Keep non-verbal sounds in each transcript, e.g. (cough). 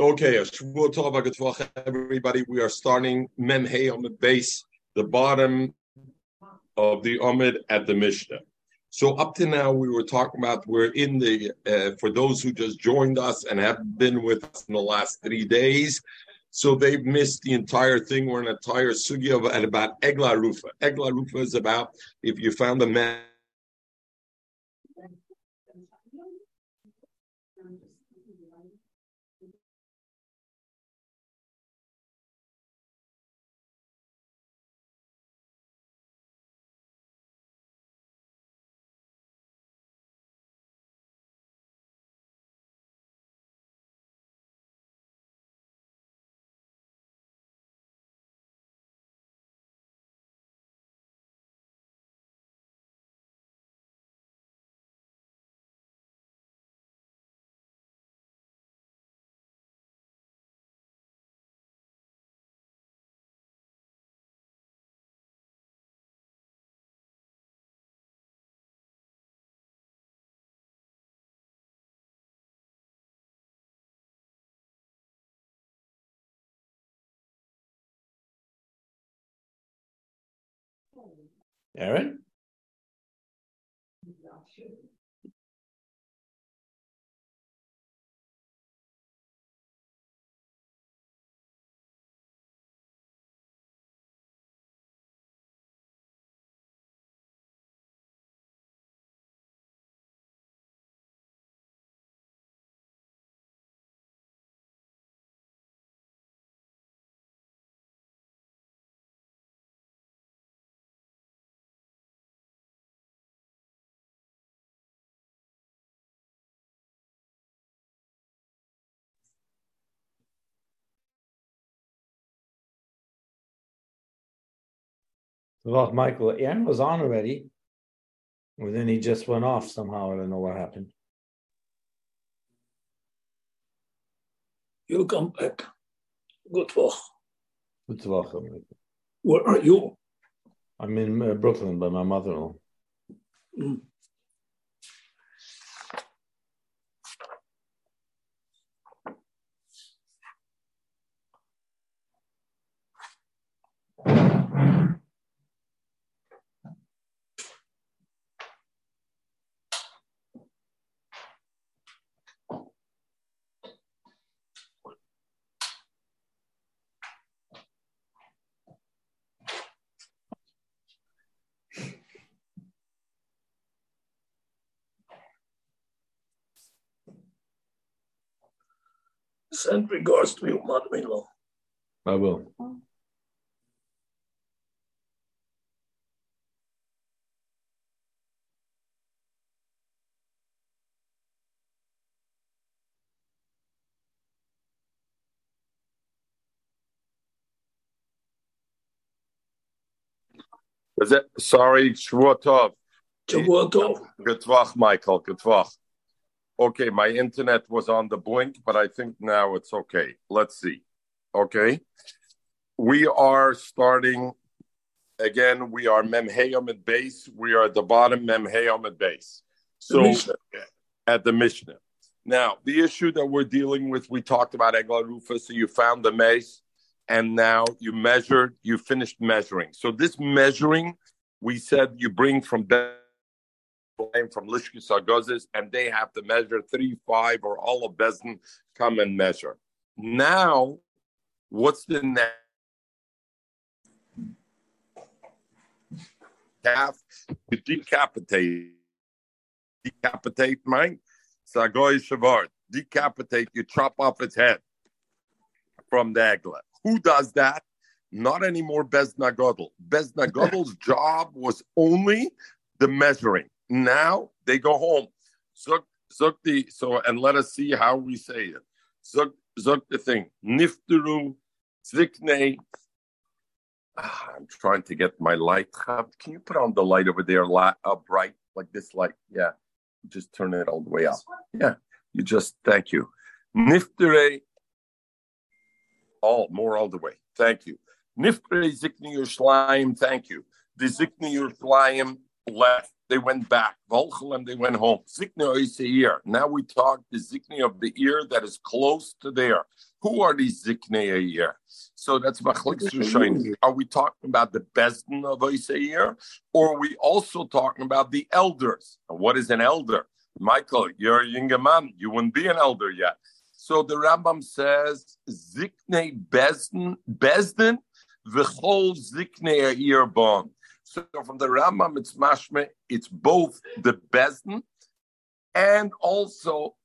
Okay, everybody. We are starting Mem Hey on the base, the bottom of the Omid at the Mishnah. So up to now, we were talking about we're in the uh, for those who just joined us and have been with us in the last three days. So they've missed the entire thing. We're an entire at about Egla Rufa. Egla Rufa is about if you found a man Aaron? Well, Michael, Aaron was on already. and then he just went off somehow. I don't know what happened. You'll come back. Good work. Good work. Where are you? I'm in uh, Brooklyn by my mother-in-law. Mm. Send regards to your mother-in-law. I will. Is it? Sorry, Shvuatov. Shavuotov. Good Tvach, Michael. Good Tvach. Okay, my internet was on the blink, but I think now it's okay. Let's see. Okay. We are starting again. We are Memheyom at base. We are at the bottom, Memheyom at base. So at the Mishnah. Now, the issue that we're dealing with, we talked about Egla Rufa. So you found the mace, and now you measured, you finished measuring. So this measuring, we said you bring from Be- from Lishkis Agozis, and they have to measure three, five, or all of Bezdin come and measure. Now, what's the next? Calf, you decapitate. Decapitate, mine. Sagoy Shavar. Decapitate, you chop off its head from the Egla. Who does that? Not anymore Bezna Godel. Bezna Godel's (laughs) job was only the measuring. Now they go home. Zuk, zuk the, so, and let us see how we say it. Zuk, zuk the thing. Nifteru, zikne. Ah, I'm trying to get my light. Can you put on the light over there, la, uh, bright, like this light? Yeah. Just turn it all the way up. Yeah. You just, thank you. Niftere, all, more all the way. Thank you. Niftere zikni Yerushalayim, thank you. The zikni Yerushalayim left. They went back. Volchalem, they went home. Zikni ear. Now we talk the zikni of the ear that is close to there. Who are these Ziknei year? So that's Machlik Shushain. Are we talking about the Besdin of Oisayir? Or are we also talking about the elders? And what is an elder? Michael, you're a younger man. You wouldn't be an elder yet. So the Rambam says, Ziknei Besdin, Besdin, V'chol Ziknei Yerbon. So from the Rambam, it's mashme, it's both the Besdin hmm? and also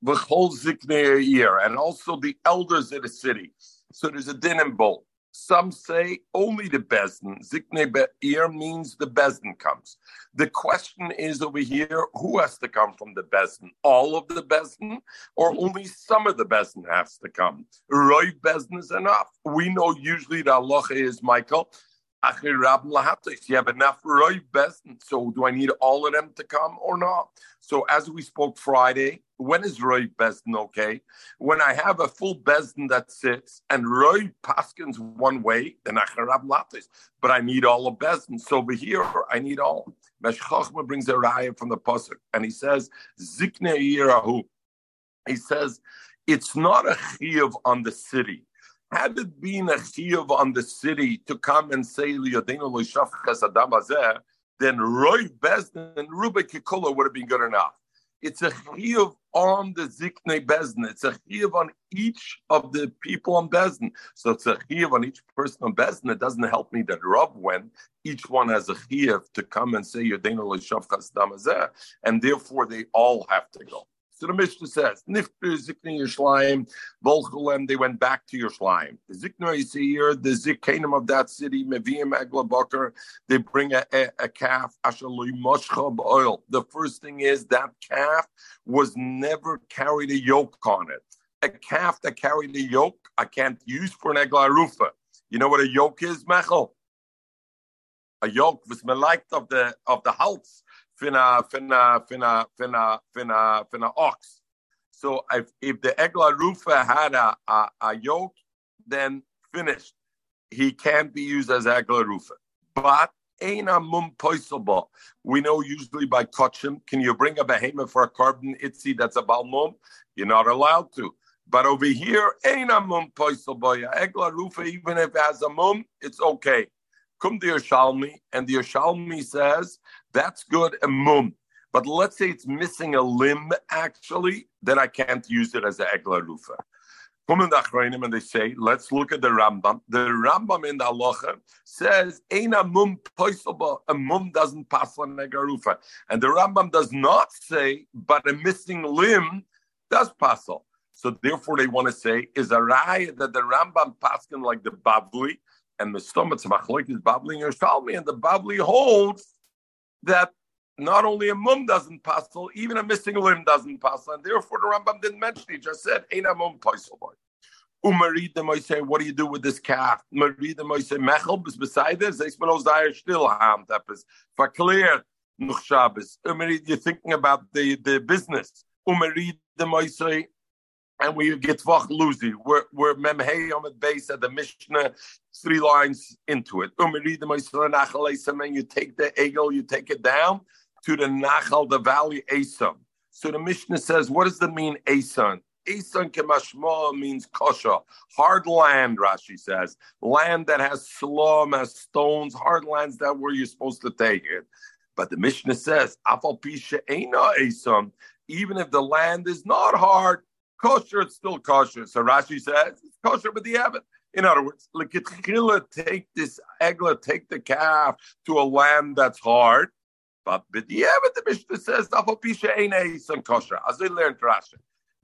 the whole Ziknei year, and also the elders of the city. So there's a din in both. Some say only the Bezdin. Ziknei Be'ir means the Bezdin comes. The question is over here, who has to come from the Bezdin? All of the Bezdin or hmm? only some of the Bezdin has to come? Roy Bezdin is enough. We know usually the Allah is, Michael, you have enough roy best. So do I need all of them to come or not? So as we spoke Friday, when is roy bestin okay? When I have a full bestin that sits and roy paskins one way, then acharab latis. But I need all of bestin. So over here, I need all. Meshchachma brings a raya from the pasuk, and he says zikne yirahu. He says it's not a chiyuv on the city. Had it been a chiyuv on the city to come and say liyadenu loishafchas adam hazeh, then Roy Bezdin Rubik Kikula would have been good enough. It's a chiyuv on the ziknei Bezdin. It's a chiyuv on each of the people on Bezdin. So it's a chiyuv on each person on Bezdin. It doesn't help me that Rav when each one has a chiyuv to come and say loishafchas adam hazeh, and therefore they all have to go. So the Mishnah says, Nifter Zikni Yerushalayim, Volchulem, they went back to Yerushalayim. The Zikna here, the Zikanim of that city, Meviim Egla Bakar, they bring a, a, a calf, Ashalui Moshchab oil. The first thing is that calf was never carried a yoke on it. A calf that carried a yoke, I can't use for an Egla Rufa. You know what a yoke is, Mechel? A yoke was melike of the of the house finna finna finna finna finna finna ox. So if, if the Egla Rufa had a, a, a, yoke, then finished. He can't be used as Egla Rufa. But Aina mum poisable. We know usually by kachim, can you bring a behemoth for a carbon itzi that's a balmum? You're not allowed to. But over here, Aina mum poisable. Egla Rufa, even if it has a mum, it's okay. Come to Yerushalmi, and the Yerushalmi says that's good a mum. But let's say it's missing a limb, actually, then I can't use it as an egla rufa. Come in the and they say, let's look at the Rambam. The Rambam in the Halacha says, a mum poisoba, a mum doesn't pass on negarufa. And the Rambam does not say, but a missing limb does pass on. So therefore they want to say, is a raya that the Rambam paskin like the Bavli, and the stomach machloik is Bavli and Yerushalmi, and the Bavli holds that not only a mum doesn't passel, even a missing limb doesn't passel, and therefore the Rambam didn't mention. He just said, "Ain't a mum paisel boy." The say, "What do you do with this calf?" Marid the say, "Mechel is beside this. Spell zayir still ham tapes for clear noch Shabbos." Umarid, you're thinking about the the business. The say, and we get vach luzi. We're we're memhei base of the Mishnah, three lines into it. And you take the egel, you take it down to the nachal, the valley Asan. So the Mishnah says, what does the mean Asan? Asan kemashma means kosher, hard land. Rashi says land that has slum, has stones, hard lands that where you're supposed to take it. But the Mishnah says, afal pisha Asan. Even if the land is not hard, kosher, it's still kosher. So Rashi says it's kosher, but the Evan. In other words, take this egla, take the calf to a land that's hard. But b'diavad the the Mishnah says afapisha ain't some kosher. As they learned Rashi.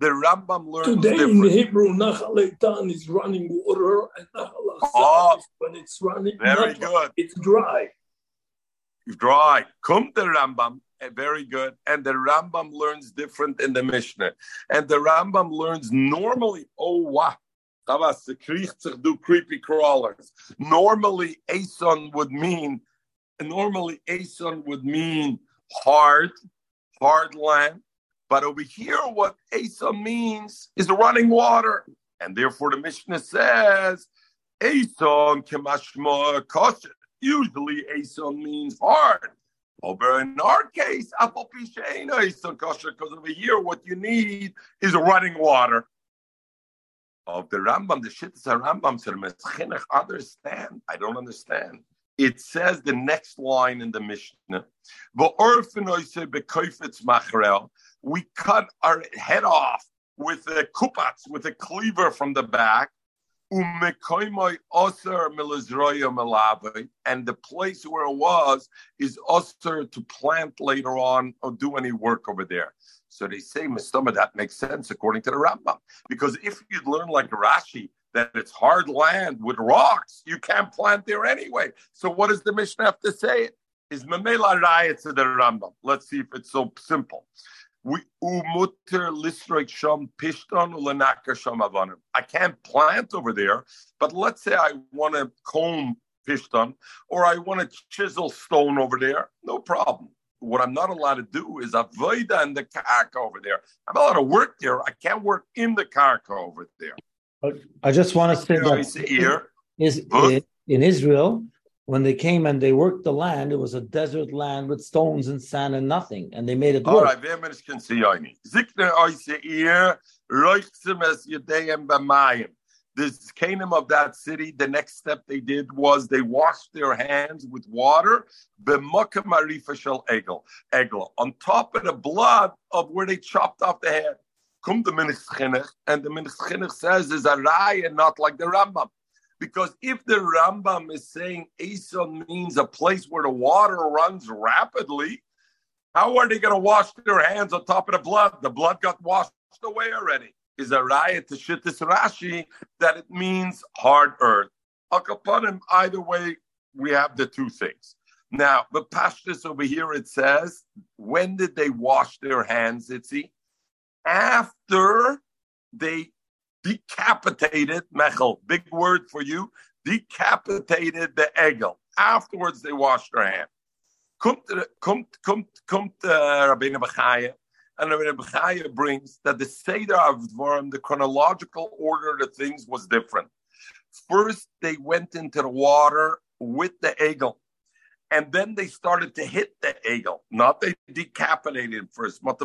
The Rambam learned Today in Hebrew, Nachal Eitan is running water, and Nachal Oh, when it's running, very not- good. It's dry. It's dry. Come the Rambam. Eh, Very good. And the Rambam learns different in the Mishnah. And the Rambam learns normally, oh, wow. Do creepy crawlers. Normally, Ason would mean, normally Ason would mean hard, hard land. But over here, what Ason means is running water. And therefore, the Mishnah says, Ason kemashma kosher. Usually, Ason means hard. Over in our case, Apple Ason kosher, because over here, what you need is running water. of the Rambam, the shit is a Rambam, so the understand. I don't understand. It says the next line in the Mishnah, we cut our head off with a kupatz, with a cleaver from the back, and the place where it was is usher to plant later on or do any work over there. So they say, Mistama, that makes sense according to the Rambam. Because if you'd learn like Rashi that it's hard land with rocks, you can't plant there anyway. So what does the Mishnah have to say? Is Mamela Raya to the Rambam. Let's see if it's so simple. We umuter lisroik sham pishton ulanaka sham avanim. I can't plant over there, but let's say I want to comb pishton or I want to chisel stone over there. No problem. What I'm not allowed to do is avoida in the karka over there. I'm allowed to work there. I can't work in the karka over there. I just want to say that here is in Israel when they came and they worked the land, it was a desert land with stones and sand and nothing, and they made it work. All right, wer Mensch kann sie ja nicht. Zikne oise ihr, roichzim es b'mayim. This kingdom of that city, the next step they did was they washed their hands with water, b'mokam arifa shel egel, egel, on top of the blood of where they chopped off the head. Come the and the Minich says is a raya, not like the Rambam. Because if the Rambam is saying Asa means a place where the water runs rapidly, how are they going to wash their hands on top of the blood? The blood got washed away already. Is a riot to shit Shittis Rashi that it means hard earth. Akapanim, either way, we have the two things. Now, the Pashtus over here, it says, when did they wash their hands, Itzi? After they decapitated Mechel, big word for you, decapitated the Egel. Afterwards, they washed their hands. Eh, Bechaya, and Bechaya brings that the Seder of Dvarim, the chronological order of things was different. First, they went into the water with the eagle, And then they started to hit the eagle. Not they decapitated him first. And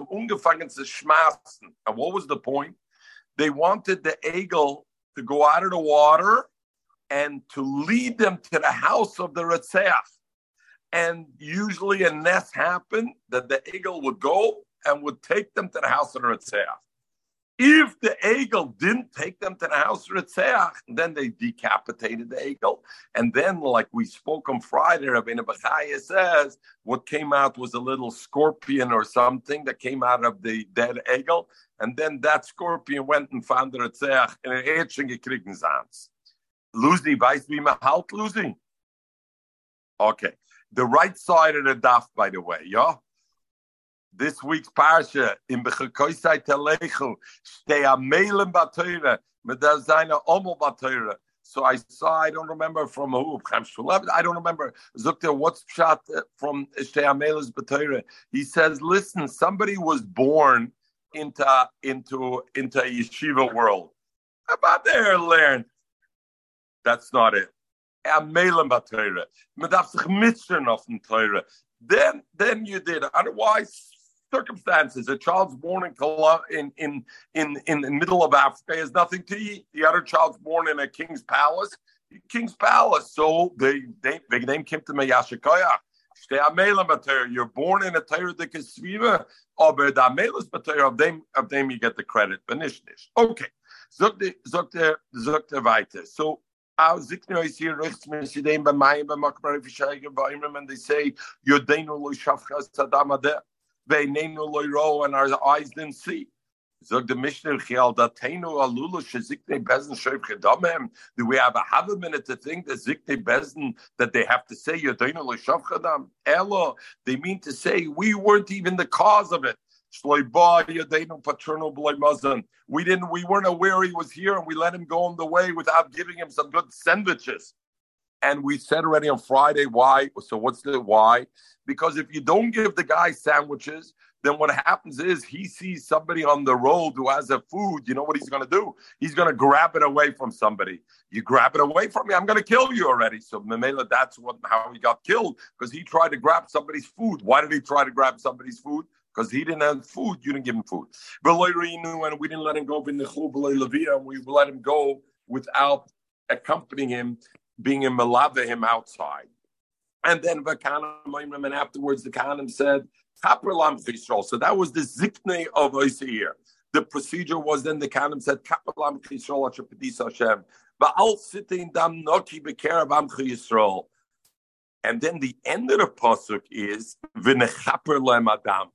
what was the point? They wanted the eagle to go out of the water and to lead them to the house of the Ratzeach. And usually a nest happened that the eagle would go and would take them to the house of the Ratzeach. If the eagle didn't take them to the house of Ritzeach, then they decapitated the eagle. And then, like we spoke on Friday, Rabbeinu Bechaya says, what came out was a little scorpion or something that came out of the dead eagle. And then that scorpion went and found the Ritzeach in an Erdchen gekriegen Sans. Lucy, weißt wie man halt, Lucy? Okay. The right side of the daf, by the way, yeah? This week's parsha in Bechakoisai Telechu, stay a mailen batira, mit der seine Omel batira. So I saw, I don't remember from who, I don't remember, Zukta, what's shot uh, from Shteamelis Batira? He says, listen, somebody was born into, into, into yeshiva world. How about there learn? That's not it. Amelim Batira. Medaf sich auf. Then, then you did. Otherwise, circumstances. A child's born in in in in in the middle of Africa has nothing to eat. The other child's born in a king's palace. King's palace. So they they they name him to Meyashikoyach. You're born in a Torah de Kesviva, aber da Melis Bater of them of them you get the credit. Benishnish. Okay. Zok zok zok weiter. So our Zikno is here, and they say, Yodeinu lo shafchas tzadam and our eyes didn't see. Zog the Mishnah Chial Datenu Alula Shezikne Bezen Shoiv Chedamem. Do we have a half a minute to think that Zikne Bezen that they have to say Yadenu L'Shav Chedam? Elo, they mean to say we weren't even the cause of it. We didn't. We weren't aware he was here, and we let him go on the way without giving him some good sandwiches. And we said already on Friday why. So what's the why? Because if you don't give the guy sandwiches, then what happens is he sees somebody on the road who has a food. You know what he's going to do? He's going to grab it away from somebody. You grab it away from me, I'm going to kill you already. So Memela, that's what how he got killed because he tried to grab somebody's food. Why did he try to grab somebody's food? because he didn't have food. You didn't give him food. And we didn't let him go the We let him go without accompanying him, being a malava him outside. And then and afterwards the Kanim said, So that was the zikne of Oisir. The procedure was then the Kanim said, Kapalam Chisrol Hashem. But I'll sit in Dam Noki Bekerav Amcha Yisrael. And then the end of the pasuk is v'nechaper le'madam.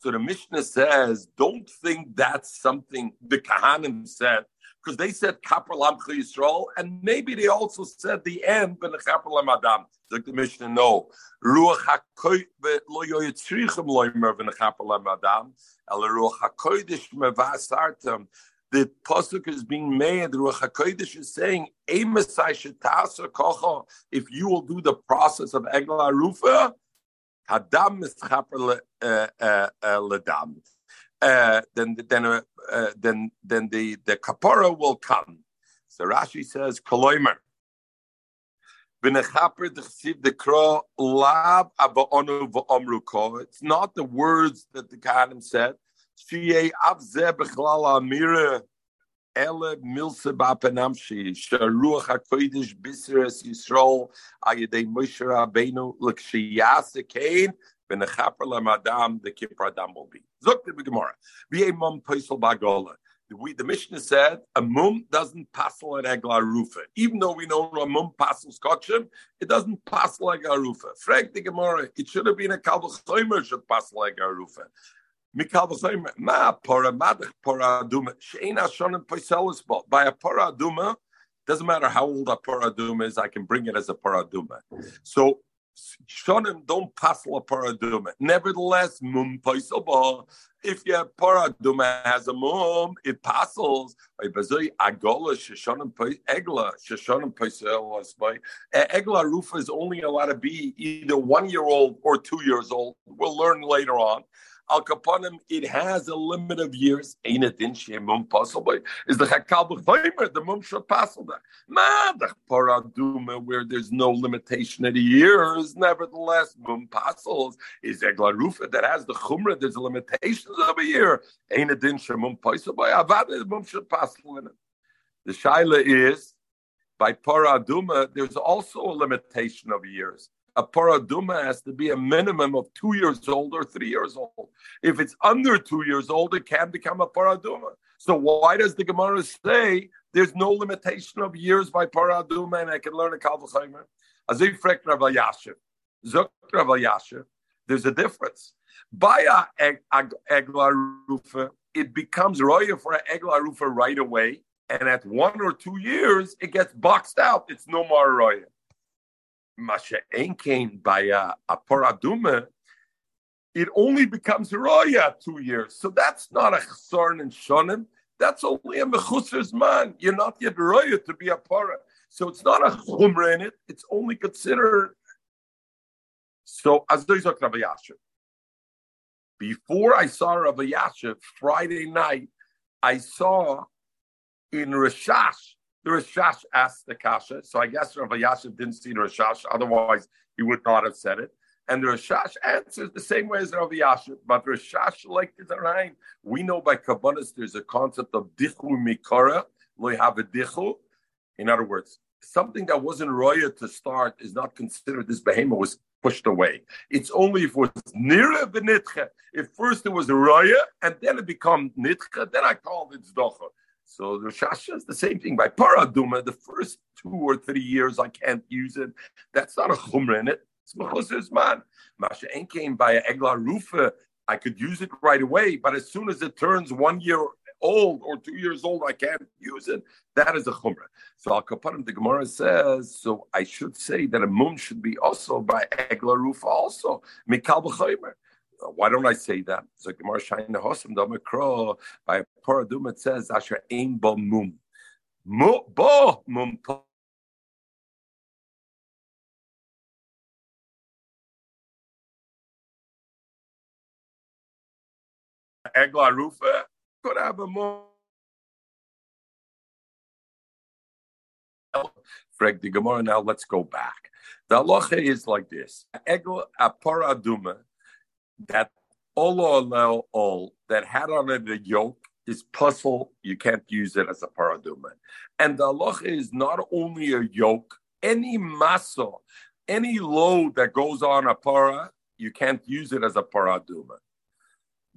So the Mishnah says, don't think that's something the Kahanim said, because they said kaper lamcha Yisrael, and maybe they also said the end v'nechaper le'madam. Like the Mishnah, no. Ruach hakoy lo yoyitzrichem loimer v'nechaper le'madam, el ruach hakoydish mevasartem the pasuk is being made. Ruach Hakodesh is saying, If you will do the process of Egla Rufa, Hadam mischaper uh, uh, uh. Then, then, uh, then, then the the kapara will come. So Rashi says, Koloimer. It's not the words that the Kahanim said. L'kshiyase kain v'nechaper lamadam the kippur adam will be. Zok the Gemara. V'yei mum poisel bagola. We, the Mishnah said a mum doesn't passel an egla rufa. Even though we know a mum passels kotchim, it doesn't passel egla rufa. Frank the Gemara, it should have been a kalvach should passel egla rufa. Mikal v'chayim, ma pora madach pora aduma, she'ein ashonim poiselis bo. By a pora aduma, doesn't matter how old a pora aduma is, I can bring it as a pora aduma. So, shonim don't pass a pora aduma. Nevertheless, mum poisel If your pora aduma has a mum, it passes. Agola passels. Egla, sheshonim poiselis bo. Egla rufa is only allowed to be either one year old or two years old. We'll learn later on. Al Kapanim, it has a limit of years. Ain't it in Shemum possible? Is the Chakal B'chaymer, the Mum should passel that. Ma, the Paraduma, where there's no limitation of the years, nevertheless, Mum passels. Is Eglarufa that has the Chumra, there's limitations of a year. Ain't it in Shemum possible? Avad, the Mum should passel in it. The Shaila is, by Paraduma, there's also a limitation of years a paraduma has to be a minimum of two years old or three years old. If it's under two years old, it can become a paraduma. So why does the Gemara say there's no limitation of years by paraduma and I can learn a kalvachaymer? Azifrek Rav Yashiv, Zuk Rav Yashiv, there's a difference. By a egla rufa, it becomes roya for an egla rufa right away, and at one or two years, it gets boxed out. It's no more roya. Masha Enkain by a, a Paraduma, it only becomes Roya two years. So that's not a Chsorn and Shonim. That's only a Mechusar's man. You're not yet Roya to be a Para. So it's not a Chumra in it. It's only considered. So, as Rabbi Yashiv. Before I saw Rabbi Yashiv, Friday night, I saw in Rashash, the Rashash asked the Kasha. So I guess Rabbi Yashiv didn't see the Rashash, otherwise he would not have said it. And the Rashash answers the same way as Rabbi Yashiv. But Rashash, like the Zarain, we know by Kabbalah there's a concept of dichu have a dichu. In other words, something that wasn't roya to start is not considered, this behemoth was pushed away. It's only if it was nira v'nitche. If first it was roya and then it become nitche, then I called it zdocha. So the Shasha is the same thing. By Paraduma, the first two or three years I can't use it. That's not a chumra in it. It's mechus's man. Masha came by egla rufa. I could use it right away, but as soon as it turns one year old or two years old, I can't use it. That is a chumra. So Al Kaparim, the Gemara says, so I should say that a mum should be also by egla rufa also. Mikal b'chaymer. Uh, why don't I say that? So Gemara Shaina Hosam Damikro by Paradum it says Asher Ain Bo Mum. Bo Mum Egla Rufa could have a mum. Frag the Gemara. Now let's go back. The halacha is like this: Egla Aparaduma that Olo all that had on it a yoke is puzzle. You can't use it as a paraduma. And the Allah is not only a yoke, any muscle, any load that goes on a para, you can't use it as a paraduma.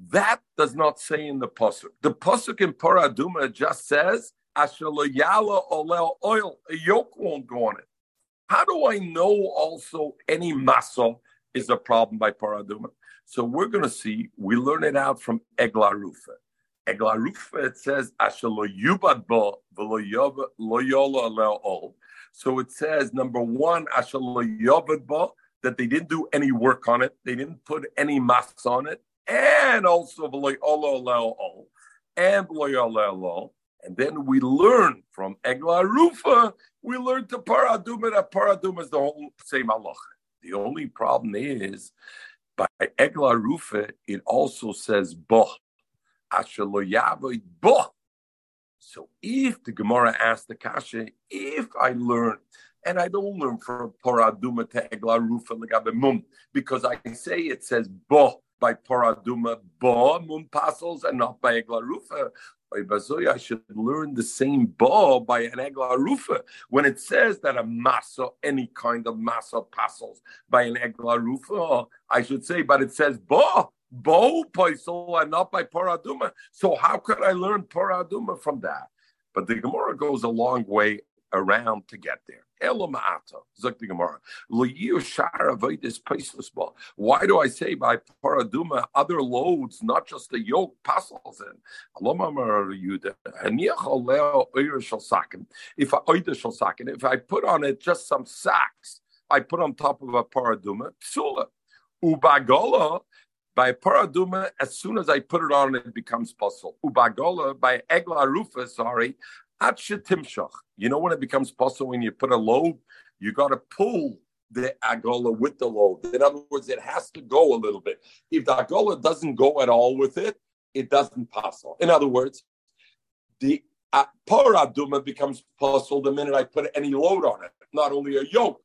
That does not say in the pasuk. The pasuk in paraduma just says Ashalayala olel oil. A yoke won't go on it. How do I know also any muscle is a problem by paraduma? So we're going to see, we learn it out from Egla Rufa. Egla Rufa, it says, So it says, number one, that they didn't do any work on it, they didn't put any masks on it, and also and and then we learn from Egla Rufa, we learn to Paraduma that Paraduma is the whole same Allah. The only problem is by Egla Rufa, it also says Boh. Boh. So if the Gemara asks the Kasha, if I learn, and I don't learn from Paraduma to Egla Rufa because I say it says Boh by Paraduma, Boh, Mum Passos, and not by Egla Rufa. I should learn the same ba by an egla rufa. When it says that a masa, any kind of masa passes by an egla rufa, I should say, but it says ba, bo paisel, and not by paraduma. So how could I learn paraduma from that? But the Gemara goes a long way around to get there. Why do I say by paraduma other loads, not just the yoke, passes in? If I if I put on it just some sacks, I put on top of a paraduma, psula. Ubagola, by paraduma, as soon as I put it on, it becomes puzzle. Ubagola, by egla rufa, sorry, you know when it becomes possible when you put a load, you got to pull the agola with the load. In other words, it has to go a little bit. If the agola doesn't go at all with it, it doesn't possible. In other words, the uh, paraduma becomes possible the minute I put any load on it, not only a yoke.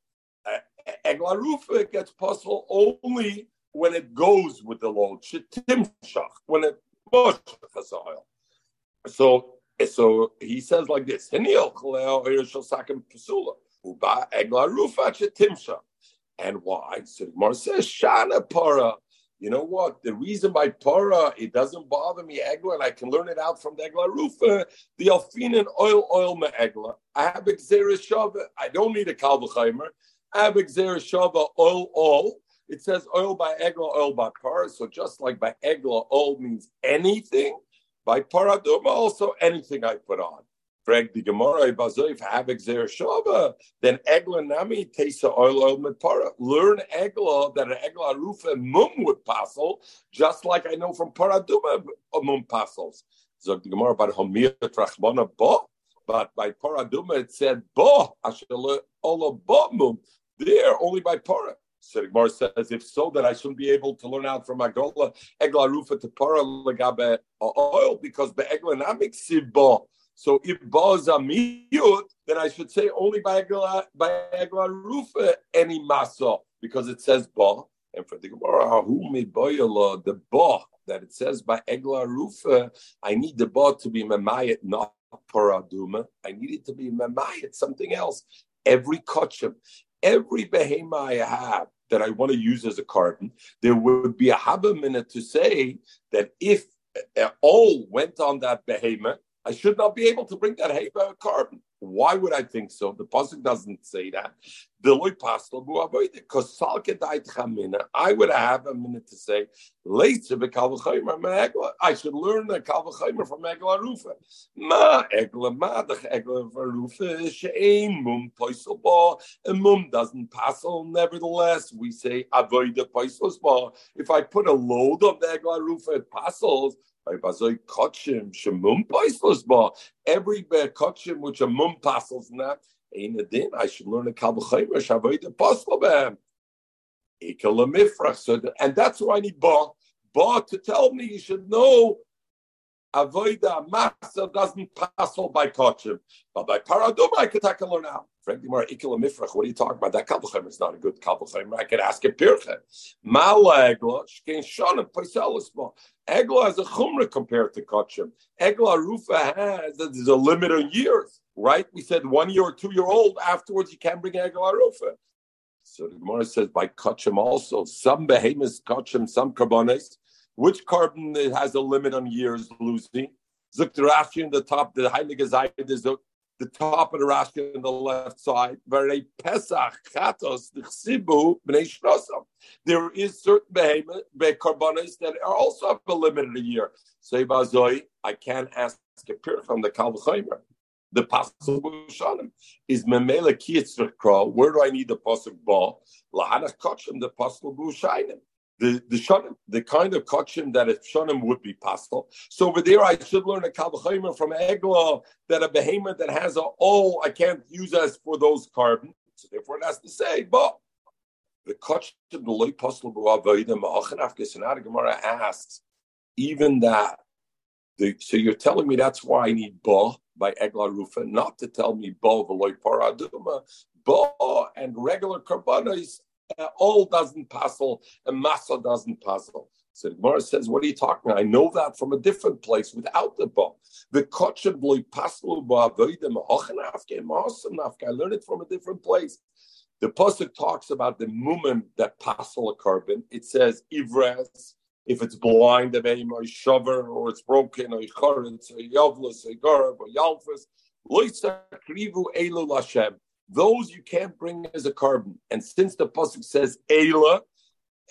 Egla rufa gets possible only when it goes with the load. When it pushes oil. so so he says like this: And why? So says Shana Para. You know what? The reason by Para it doesn't bother me Egla, and I can learn it out from the Egla Rufa, the Alfinan oil oil me Egla. I have Exeris Shava. I don't need a Kalvachaimer. I have Exeris Shava oil oil. It says oil by Egla, oil by Para. So just like by Egla, oil means anything. By paraduma, also anything I put on. Frag the Gemara, if I have exer shava, then egla nami tesa oil oil mit para. Learn egla that an egla rufa mum would passel, just like I know from paraduma uh, mum passels. Zog the Gemara about homir trachbana ba, but by paraduma it said ba ashel ola ba mum. There only by para. So the Gemara says, if so, that I shouldn't be able to learn out from Agola, Egla Rufa to Para Legabe uh, oil, because the Egla Namik Sibba. So if Ba is a miyut, then I should say only by Egla, by Egla Rufa any masa, because it says Ba. And for the Gemara, who me the Ba that it says by Egla Rufa, I need the Ba to be Memayat, not Paraduma. I need it to be Memayat, something else. Every kachim, every behema I have that I want to use as a carton, there would be a haba minute to say that if uh, all went on that behemoth, I should not be able to bring that heba carbon. Why would I think so? The pasuk doesn't say that. I would have a minute to say later I should learn the kalvachaymer from Egla Rufa. Ma Egla ma the Egla Rufa she'ain mum poisel and mum doesn't passel. Nevertheless, we say avoid the poisel If I put a load of the Egla Rufa, it passels. Every kachim which a mum passes not, ain't a din. I should learn a shavoid a pasel behem. So, and that's why I need ba. Ba to tell me you should know avoida masa doesn't passel by kachim, but by paraduma I could take a learn out. Mifrach. What are you talking about? That kabel is not a good kabel I could ask a pircha. Mala egla. Egla has a chumra compared to kachim. Egla rufa has there's a limit on years, right? We said one year or two year old. Afterwards, you can't bring egla rufa. So the Gemara says by kachim also some behemoths kachim, some carbonates. Which carbon has a limit on years, Lucy? Zukter in the top, the Heilige Zayid is the top of the Rashi on the left side. There is certain behemoth that are also have a limit of a year. Say I can't ask a pir from the Kalvachaimer. The pasuk Bushanim is memela kiyitzrich Where do I need the pasuk ball? Lahanach kachim the pasuk Bushanim the the shanim, the kind of kachim that a shanim would be possible. So over there, I should learn a kalvachimer from egla that a behemoth that has a oh, I can't use as for those carbon. So therefore, it has to say, but the kachim the loy possible ma'achanaf Gemara asks even that. The, so you're telling me that's why I need ba by egla rufa, not to tell me ba v'loy paraduma, ba and regular karbanos uh, all doesn't puzzle, and masa doesn't puzzle. So Gemara says, "What are you talking about? I know that from a different place without the book. The kochem loy paslu ba'avodim hochenafke masamnafke. I learned it from a different place. The pasuk talks about the mumim that passel a carbon. It says ivres. If it's blind, the name or shover, or it's broken, or choritz, or yovlus, or garab, or yalfus, loisakrivu elu lashem those you can't bring as a carbon. And since the pasuk says Eila,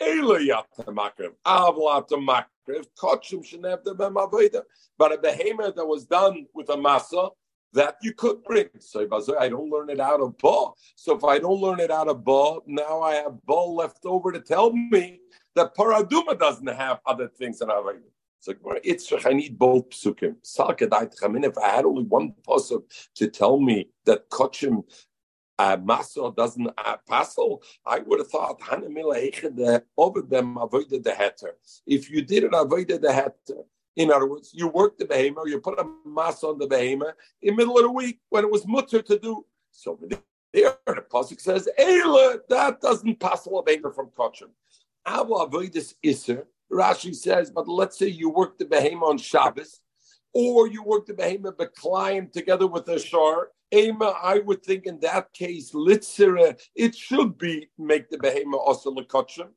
Eila yatamakrev, avla tamakrev, kachim shenevda b'mavoida. But a behemoth that was done with a masa, that you could bring. So I don't learn it out of Ba. So if I don't learn it out of Ba, now I have Ba left over to tell me that Paraduma doesn't have other things than Avodah. So it's I need both psukim. If I had only one pasuk to tell me that kachim uh, Maso doesn't uh, passel, I would have thought over them avoided the heter. If you didn't avoid the heter, in other words, you worked the behemoth, you put a mass on the behemoth in the middle of the week when it was mutter to do. So there, the pasuk says, "Eila," that doesn't passel a behemoth from kachim. Avo avoidus iser. Rashi says, but let's say you work the behemoth on Shabbos, or you work the behemoth but climb together with a shar Ema, I would think in that case, litzera, it should be make the behema also lekotchim.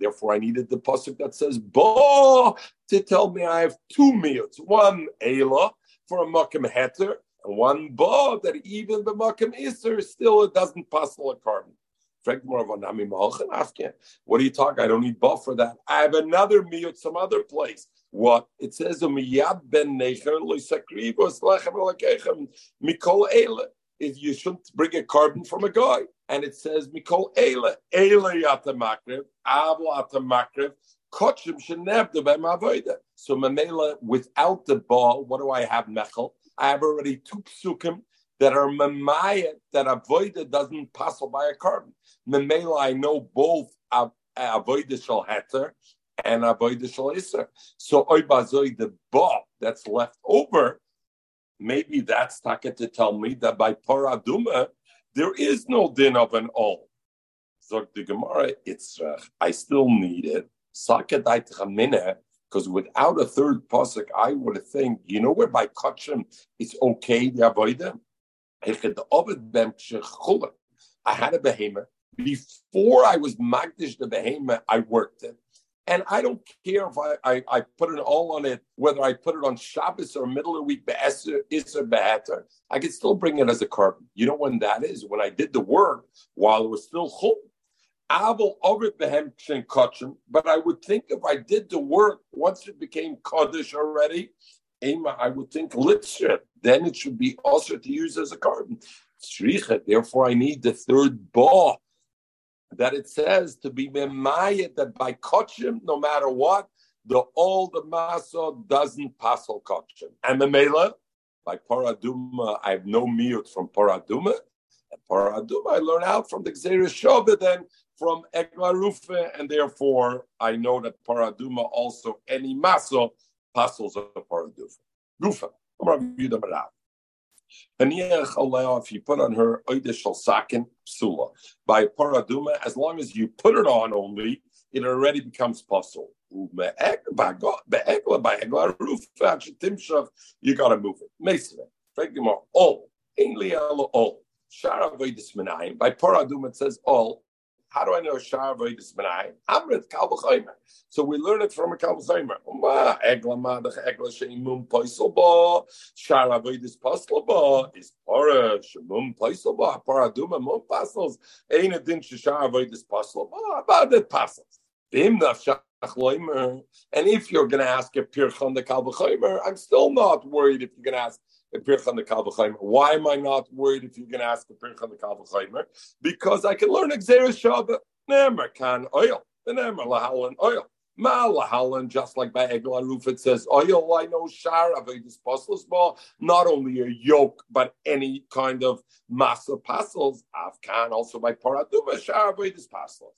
Therefore, I needed the pasuk that says "bo" to tell me I have two meals: one ela for a makim heter, and one bo that even the makim iser still it doesn't pass a carbon. What are you talking? I don't need buff for that. I have another meal some other place. What it says, "Umiyad ben necher loisakribos lechem lekechem mikol eile." If you shouldn't bring a carbon from a guy, and it says mikol eile eile yata makrev avla ata makrev kochim shenevda b'mavoida. So mamela without the ball, what do I have mechel? I have already two psukim that are mamaya that avoida doesn't pass by a carbon. Memela, I know both avoida shall heter and avodah shal iser. So oibazoi the ba that's left over, maybe that's taka to tell me that by paraduma there is no din of an all. So the Gemara, it's uh, I still need it. Because without a third pasuk, I would think, you know, where by kachim it's okay to avoid them. I had a behemoth before I was magdish the behemoth. I worked it. And I don't care if I, I, I, put it all on it, whether I put it on Shabbos or middle of the week, Isser, Be'eter, I can still bring it as a carbon. You know when that is? When I did the work while it was still chum. Abel over behem kachim, but I would think if I did the work once it became kaddish already, Ema, I would think litzer, then it should be also to use as a carbon. Therefore, I need the third ball that it says to be memayet that by kochim, no matter what, the old maso doesn't passel kochim. And memela, by paraduma, I have no mute from paraduma. And paraduma, I learn out from the Xeris Shabbat then from Eglarufe, and therefore I know that paraduma also any maso passels of paraduma. Rufa. If you put on her oidishal sakin psula by paraduma, as long as you put it on only, it already becomes puzzle. You got to move it. Mesre. All. All. Shara By paraduma it says all. How do I know Shar Vedas Menai? Amrit Kalbachaimer. So we learn it from a Kalbachaimer. Ma Egla Madach Egla Sheimum Paiselba. Shar Vedas Paslaba is Para Shemum Paiselba. Paraduma Mum Pasels. Ain't a din Shar Vedas Paslaba. About it Pasels. Bim Nafshach and if you're going to ask a Pirchan the Kalbachaimer, I'm still not worried if you're going to ask Pirchan the. Why am I not worried if you're going to ask a Pirchan the Kalvachaimer? Because I can learn Xeris Shabbat. Nemer can oil. The Nemer Lahalan oil. Ma Lahalan, just like by Egla Roof, it says oil. I know Shar Avedis Postles ball. Not only a yoke, but any kind of masa pastels. Afkan also by Paraduma Shar Avedis Pastels.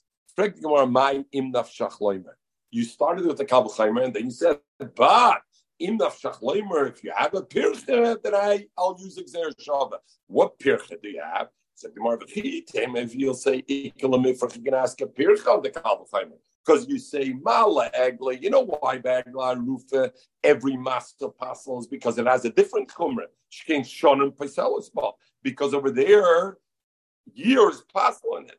You started with the Kabbalah and then you said, but if you have a pircha, then I, I'll use Xer Shava. What pircha do you have? So the more if you'll say Ikalamifra, you can ask a pircha on the Kalvachaimer. Because you say Mala Egla, you know why Bagla Rufa, every master pastel is because it has a different chumra. Shkein Shonim Paiselis Because over there, years pastel in it.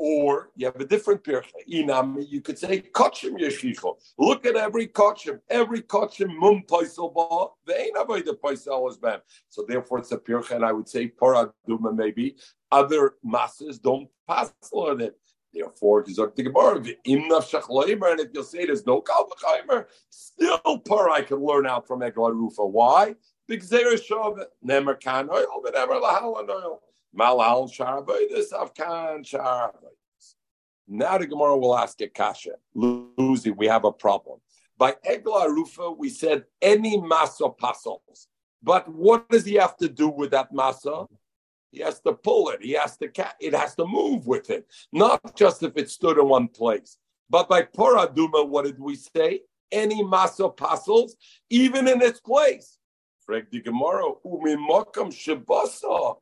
Or you have a different pircha. You could say kachim yeshicho. Look at every kachim. Every kachim mum paisel ba. Ain't the paisel is bam. So therefore it's a pircha, and I would say paraduma maybe. Other masses don't pass on it. Therefore, Gizok the Gemara, Imnaf Shachleimer, and if you'll say there's no Kalvachaimer, still par I can learn out from Egla Rufa. Why? Big Zereshov, Nemer Kan oil, but Nemer Malal Sharabaydas Afkan Sharabaydas. Now the Gemara will ask a kasha. Lucy, we have a problem. By Egla Rufa, we said any masa pasals. But what does he have to do with that masa? He has to pull it. He has to it has to move with it. Not just if it stood in one place. But by Poraduma, what did we say? Any masa pasals, even in its place. Freg the Gemara, umimokam shabasa.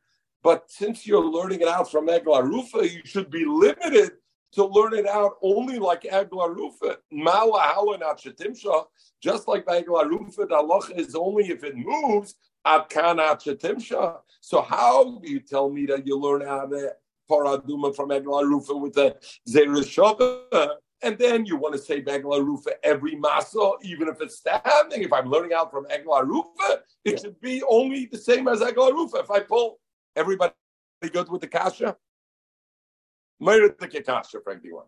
But since you're learning it out from Egla Rufa, you should be limited to learn it out only like Egla Rufa. Just like by Egla Rufa, the Allah is only if it moves. So how do you tell me that you learn how to paraduma from Egla Rufa with the Zereshava? And then you want to say Egla Rufa every masa, even if it's standing. If I'm learning out from Egla Rufa, it should be only the same as Egla Rufa. If I pull Everybody good with the kasha? Merit the kasha, frankly one.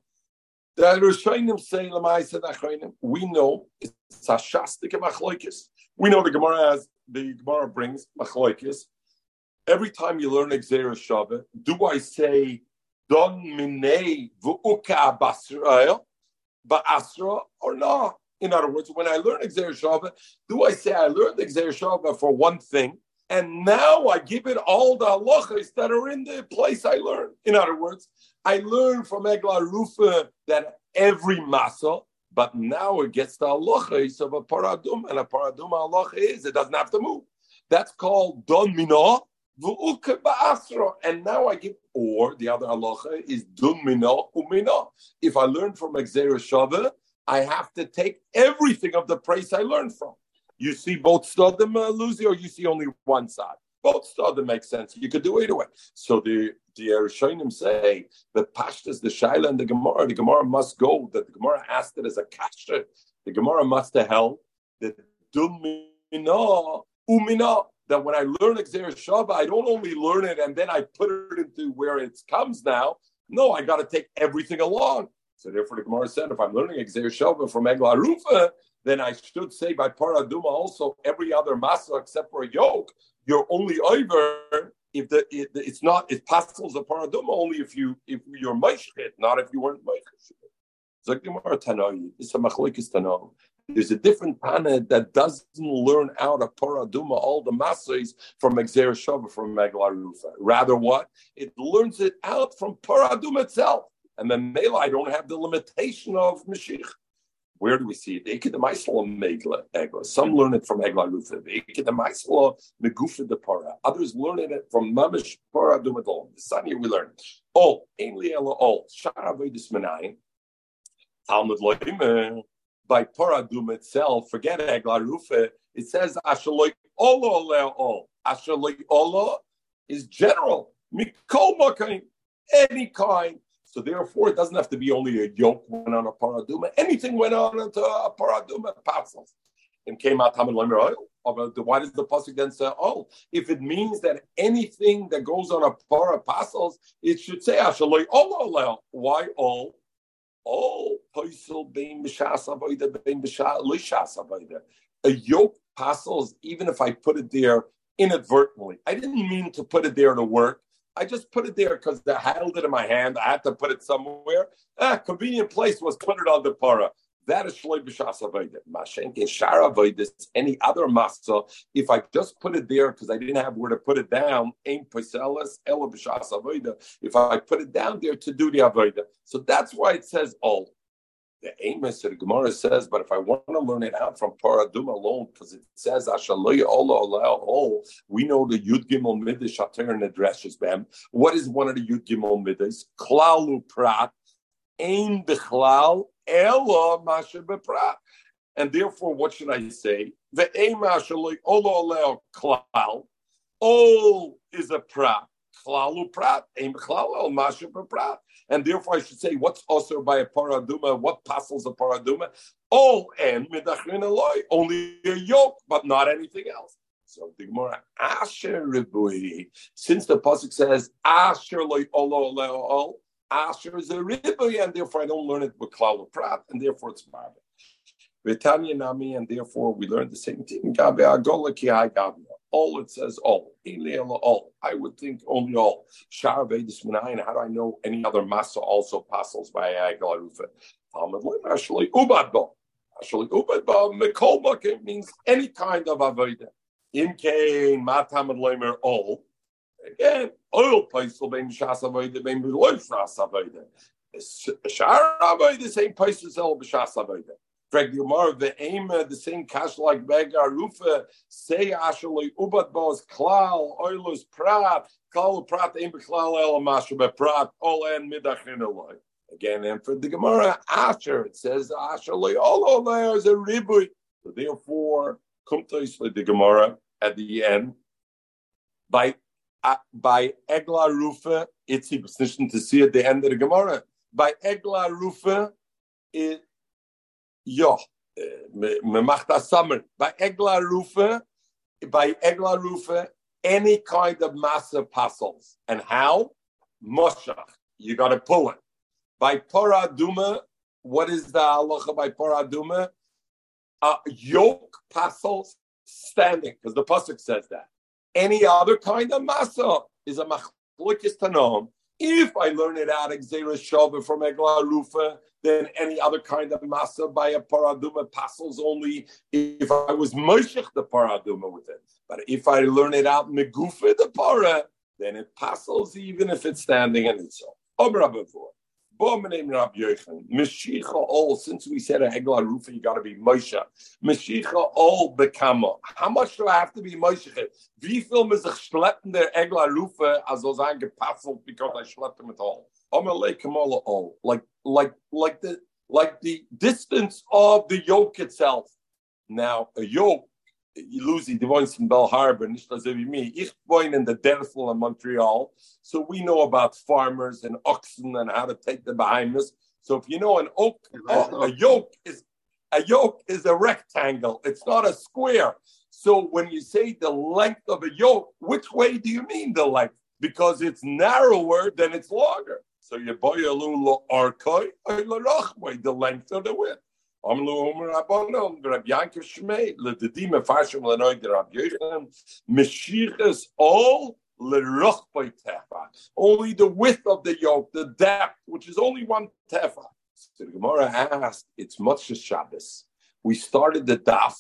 The Rishonim say Lamaisa Achronim. We know it's a shastik machloikis. We know the Gemara has the Gemara brings machloikis. Every time you learn Exera Shabbat, do I say Don Minei Vu'uka Basrael Ba'asra or not? In other words, when I learn Exer Shabbat, do I say I learned Exer Shabbat for one thing, and now I give it all the halachas that are in the place I learned. In other words, I learned from Egla Rufa that every masa, but now it gets the halachas of a paradum, and a paradum halacha is it doesn't have to move. That's called don minah ba'asra. and now I give, or the other halacha is dun minah umina. If I learn from Exera Shava, I have to take everything of the place I learned from you see both Stodim uh, losing, or you see only one side. Both Stodim make sense. You could do either way. So the the Rishonim say the Pashtas, the Shaila, and the Gemara. The Gemara must go. That the Gemara asked it as a kasher. The Gemara must have held that dumina umina. That when I learn Exer Shava, I don't only learn it and then I put it into where it comes now. No, I got to take everything along. So therefore, the Gemara said, if I'm learning Exer Shava from Egla Rufa, then I should say by paraduma also every other masa except for a yoke, you're only over if the it, it's not it passes a paraduma only if you if you're mashchit, not if you weren't mashchit. It's a machlekes There's a different pana that doesn't learn out a paraduma all the masas from Exer Shava from Meglarufa. Rather, what it learns it out from paraduma itself, and then Mela I don't have the limitation of Mashiach. Where do we see it? Some learn it from Egla Para. Others learn it from Mamish Para Dumadol. The Sunny we learn. All. Ainli Ela all. Sharavidis Menayin. Talmud Loim. By Paradum itself, forget Egla Rufa. It says Ashaloi Olo All. Ashaloi Olo is general. Mikol. Any kind so therefore, it doesn't have to be only a yoke went on a paraduma. Anything went on into a paraduma, apostles. And came out Tamid Lemer oh, Why does the pasuk then say, "Oh, if it means that anything that goes on a par apostles, it should say Ashaloi all Why all? All poisel bein b'shas bein b'shas avoida. A yoke apostles, even if I put it there inadvertently, I didn't mean to put it there to work. I just put it there because I held it in my hand. I had to put it somewhere. Ah, convenient place was put it on the para. That is shloi b'shas avodah. Mashenke shara avodah. Any other masa, if I just put it there because I didn't have where to put it down, ain't poselas ela b'shas avodah. If I put it down there to do the avodah, so that's why it says all the Amos the Gemara says, but if I want to learn it out from Paradum alone, because it says Ashaloya Ola we know the Yud Gimel Midah Shater and addresses them. What is one of the Yud Gimel Midas? Klalu Prat, Ein Bichlal, Ela Masha Beprat. And therefore, what should I say? The Ein Ashaloy Ola Klal, all is a Prat. Klalu Prat, Ein Bichlal, El Masha Beprat. And therefore, I should say, what's also by a paraduma? What passes a paraduma? All and midachrin aloy, only a yoke, but not anything else. So the Gemara, Asher ribui, since the pasuk says Asher loy olo olo Asher is a ribui, and therefore I don't learn it with klal prat, and therefore it's marvin. Vitanya nami, and therefore we learn the same thing. Gabe agola ki all it says all. All. I would think only all. How do I know any other masa also passes by Agla Rufa? Talmud actually Ubadbo. Actually Ubadbo Mikol means any kind of avodah. Imkein Matamad Lemer all. Again, oil paisel bein shas avodah bein beloy shas avodah. Shar avodah same paisel all b'shas avodah. Greg Yomar, the aim, the same cash like Begar Rufa, say Ashley Ubat Bos Klal, Oilus Prat, Klal Prat, Aim Klal El Eloi. Again, and for the Gemara, Asher, it says Ashley, all there is a ribui. So therefore, come to the Gemara at the end by uh, by Egla Rufa, it's a position to see at the end of the Gemara. By Egla Rufa, it ja, man macht das zusammen. Bei Egla Rufe, by Egla Rufe, any kind of massive puzzles. And how? Moshach. You got to pull it. By Paraduma, what is the halacha by Paraduma? A yoke puzzles standing, because the pasuk says that. Any other kind of masa is a machlokes tanom. If I learn it out, Xera Shova from Egla Rufa, than any other kind of masa by a paraduma passes only if I was moshech the paraduma with it. But if I learn it out megufa the para, then it passes even if it's standing in itself. Meshicha all, since we said a Hegla Rufa, you got to be Moshe. Meshicha all bekama. How much do I have to be Moshe? Wie viel muss ich schleppen der Egla Rufa, also sein gepasselt, because I schleppe mit all? all. Like, like, like the, like the distance of the yoke itself. Now, a yoke, Lucy, the ones in Belle Harbor, nicht so wie me. Ich wohne in the Derfel in Montreal, so we know about farmers and oxen and how to take the behemoths. So if you know an oak, oh, a yoke is a yoke is a rectangle. It's not a square. So when you say the length of a yoke, which way do you mean the length? Because it's narrower than it's longer. So you buy a little arkoi, the length of the width. Amlu Omer Rabbanon, um Rab Yankov Shmei, Lededim Efashim Lenoy, the Rab Yochanan, Meshichas all Lerochbay Tefa. Only the width of the yoke, the depth, which is only one Tefa. So the Gemara asked, it's much as Shabbos. We started the daf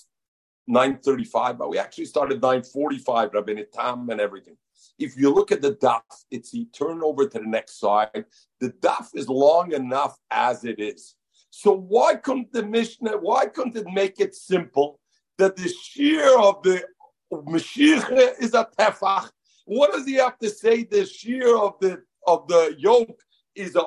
935, but we actually started 945, Rabbi Tam and everything. If you look at the daf, it's you turn over to the next side. The daf is long enough as it is. So why couldn't the Mishnah, why couldn't it make it simple that the shear of the Mashiach is a tefach? What does he have to say? The shear of the of the yoke is a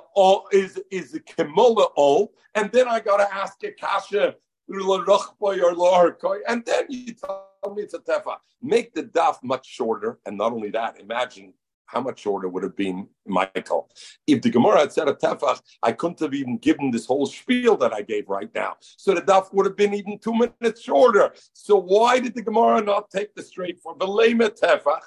is is a kemola all, and then I got to ask a kasha and then you tell me it's a tefa. Make the daf much shorter, and not only that, imagine how much shorter would have been Michael. If the Gemara had said a tefach, I couldn't have even given this whole spiel that I gave right now. So the daf would have been even two minutes shorter. So why did the Gemara not take the straight for belema tefach?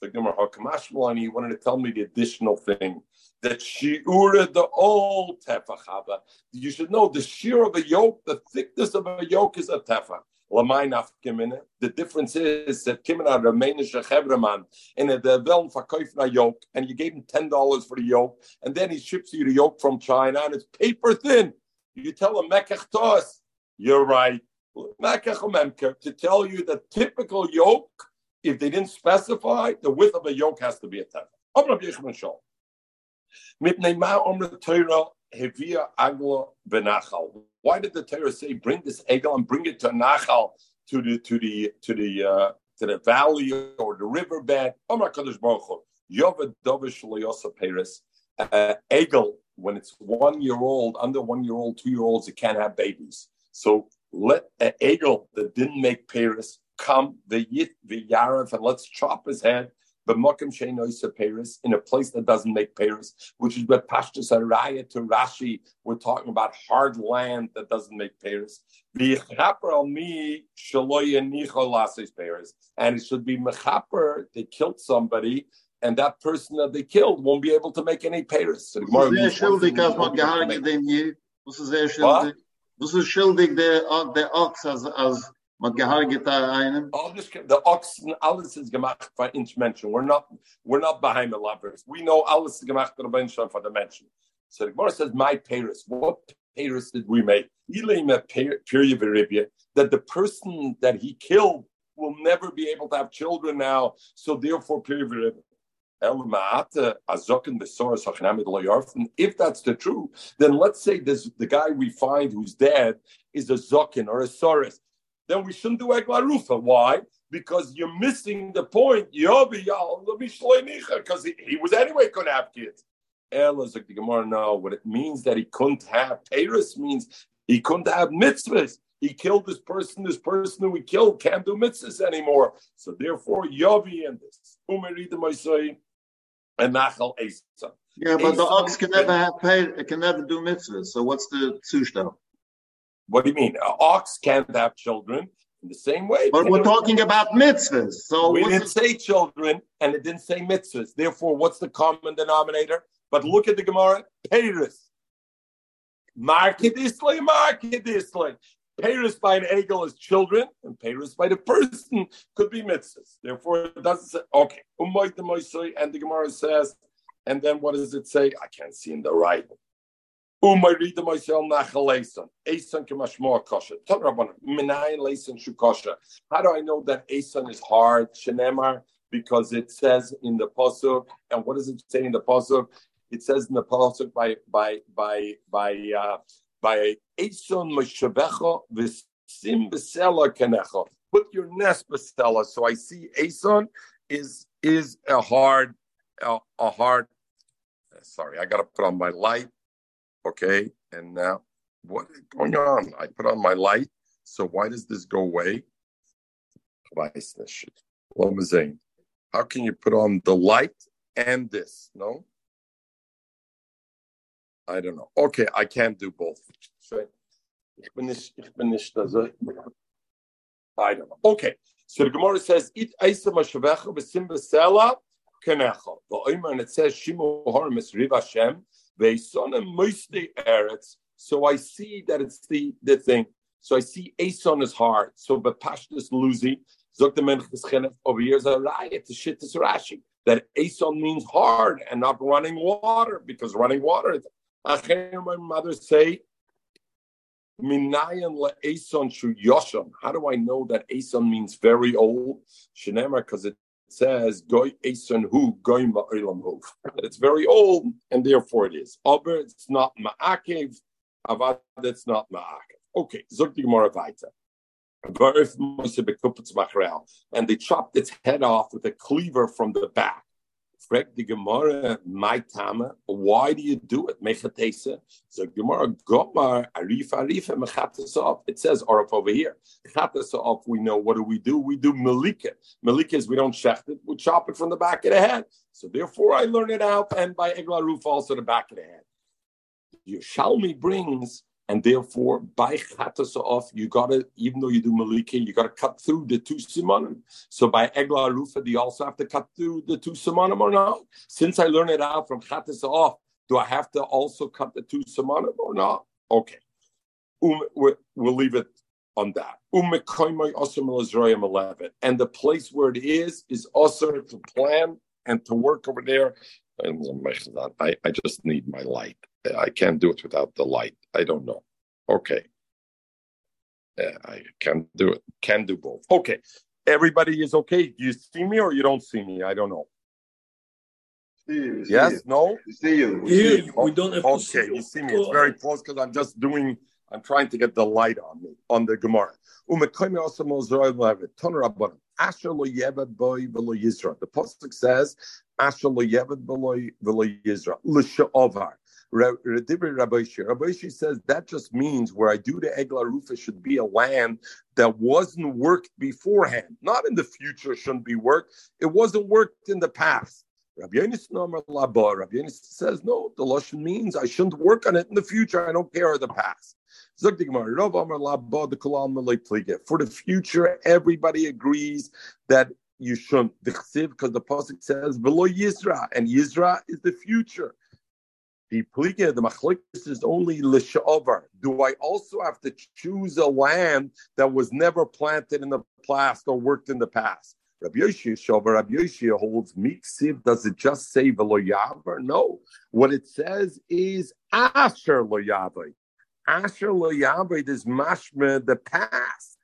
The Gemara oh, Hakamashmalani wanted to tell me the additional thing that shiura the old tefachava. You should know the shear of a yoke, the thickness of a yoke is a tefach. The difference is that Kimina Romanish Chevraman in a Velm Verkaufna yoke, and you gave him ten dollars for the yoke, and then he ships you the yoke from China, and it's paper thin. You tell him Mekach Tos, you're right. To tell you the typical yoke, if they didn't specify, the width of a yoke has to be a ten. Why did the Torah say bring this egel and bring it to Nachal to the to the to the uh, to the valley or the riverbed? Uh, egel, when it's one year old, under one year old, two year olds, it can't have babies. So let an egel that didn't make Paris come the yit the yarif and let's chop his head but Mokim Sheinoisa Paris in a place that doesn't make Paris, which is what Pashtus Araya to Rashi, we're talking about hard land that doesn't make Paris. And it should be Mechaper, they killed somebody, and that person that they killed won't be able to make any Paris. So Was ist schuldig der, der Ochs als, als Man gehargit einen. All this, the oxen, alles is gemacht for inch mention. We're not, we're not behind the lovers. We know alles is gemacht for the for the mention. So the Gemara says, my Paris. What Paris did we make? That the person that he killed will never be able to have children now. So therefore, period. Uh, if that's the truth, then let's say this the guy we find who's dead is a zokin or a soros then we shouldn't do Eglarufa. Why? Because you're missing the point. Because he, he was anyway to have kids. Like the Gemara, no. What it means that he couldn't have Paris means he couldn't have mitzvahs. He killed this person, this person who he killed can't do mitzvahs anymore. So therefore, Yavi and this. And Nachal. Yeah, but the ox can never have pay, it can never do mitzvahs. So what's the zushta? What do you mean? An ox can't have children in the same way. But we're talking about mitzvahs. So we didn't it? say children, and it didn't say mitzvahs. Therefore, what's the common denominator? But look at the Gemara, Paris. Market Islam, market Islam. Paris by an eagle is children, and Paris by the person could be mitzvahs. Therefore, it doesn't say, okay, and the Gemara says, and then what does it say? I can't see in the right. Umay rida myself nachaleson. Ason kemashmor kosher. Talk about minayin leson shukosha. How do I know that ason is hard? Shenemar because it says in the pasuk. And what does it say in the pasuk? It says in the pasuk by by by by uh, by ason meshavecha v'sim besela kenecha. Put your nest besela. So I see ason is is a hard a, a hard. Sorry, I got to put on my light Okay, and now what is going on? I put on my light, so why does this go away? How can you put on the light and this? No? I don't know. Okay, I can't do both. I don't know. Okay, so the Gemara says, "It aisa mashavecha b'sim b'sela kenecha." And it says, "Shimu haramis riv Hashem." So I see that it's the, the thing. So I see Ason is hard. So but Pashtus Luzi, over here is a riot to shit this Rashi. That Ason means hard and not running water, because running water is I hear my mother say, Minayan le Ason shu yosham. How do I know that Ason means very old? Shinema, because it says goy eson hu goy ma'ilam hu. It's very old, and therefore it is. Aber it's not ma'akev. Avad that's not ma'akev. Okay, zog the Gemara. And they chopped its head off with a cleaver from the back. Frag the Gemara, my tama, why do you do it? Mechatesa. So Gemara, Gomar, Arif Arif, Mechatasov. It says Arif over here. Mechatasov, we know what do we do? We do Malika. Malika is we don't shecht it, we chop it from the back of the head. So therefore I learn it out, and by Egla Roof also the back of the head. Yerushalmi brings and therefore by off, you gotta even though you do Maliki, you gotta cut through the two simonim. So by egla rufa, do you also have to cut through the two simonim or not? Since I learned it out from off, do I have to also cut the two simonim or not? Okay, um, we'll leave it on that. Um, and the place where it is is also to plan and to work over there. I, I just need my light. I can't do it without the light. I don't know. Okay. Uh, I can do it. Can do both. Okay. Everybody is okay. Do you see me or you don't see me? I don't know. See you, see yes? you. No? See you. We, see you. we don't have okay, to see you see me. It's very close because I'm just doing. I'm trying to get the light on me on the Gemara. The pasuk says, "Asher lo yeved v'lo yizra l'sha'ovar." Rabbi says that just means where I do the Egla Rufa should be a land that wasn't worked beforehand, not in the future shouldn't be worked. It wasn't worked in the past. Rabbi Yonis says no. The lashon means I shouldn't work on it in the future. I don't care the past. For the future, everybody agrees that you shouldn't. Because the pasuk says below Yisra, and Yisra is the future. The pliga, the machlokes is only l'shavar. Do I also have to choose a land that was never planted in the past or worked in the past? Rabbi Yoshia Shavar, Rabbi Yoshia holds miksiv. Does it just say veloyavar? No. What it says is asher loyavar. Asher loyavar is mashma the past,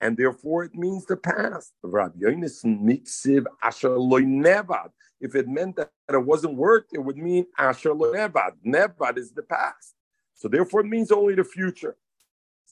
and therefore it means the past. Rabbi Yonason miksiv asher loynevad. If it meant that it wasn't worked, it would mean Asher lo Nevad. Nevad is the past. So therefore it means only the future.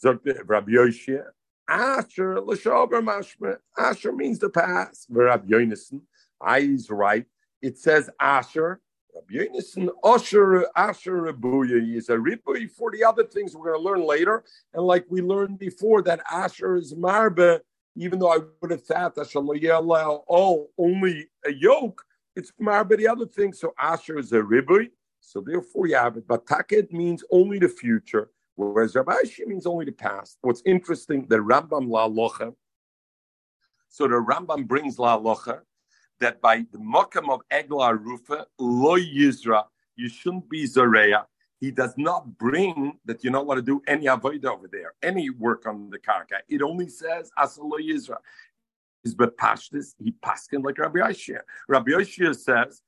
Rabbi Yoshia, Asher l'shober mashma. Asher means the past. Rabbi Yonason, ah, I is right. It says Asher. Rabbi Yonason, Asher, Asher is a Ribuy for the other things we're going to learn later. And like we learned before, that Asher is Marbe, even though I would have thought that oh, only a yoke, it's marba the other thing. So Asher is a ribui. So therefore you have it. But taket means only the future, whereas Rabbi means only the past. What's interesting, the Rambam la locha. So the Rambam brings la locha that by the mokam of Egla Rufa, lo yizra, you shouldn't be zareya. He does not bring that you're not allowed to do any avoid over there, any work on the karka. It only says asalo yizra is bepashtis, he paskin like Rabbi Yishia. Rabbi Yishia says,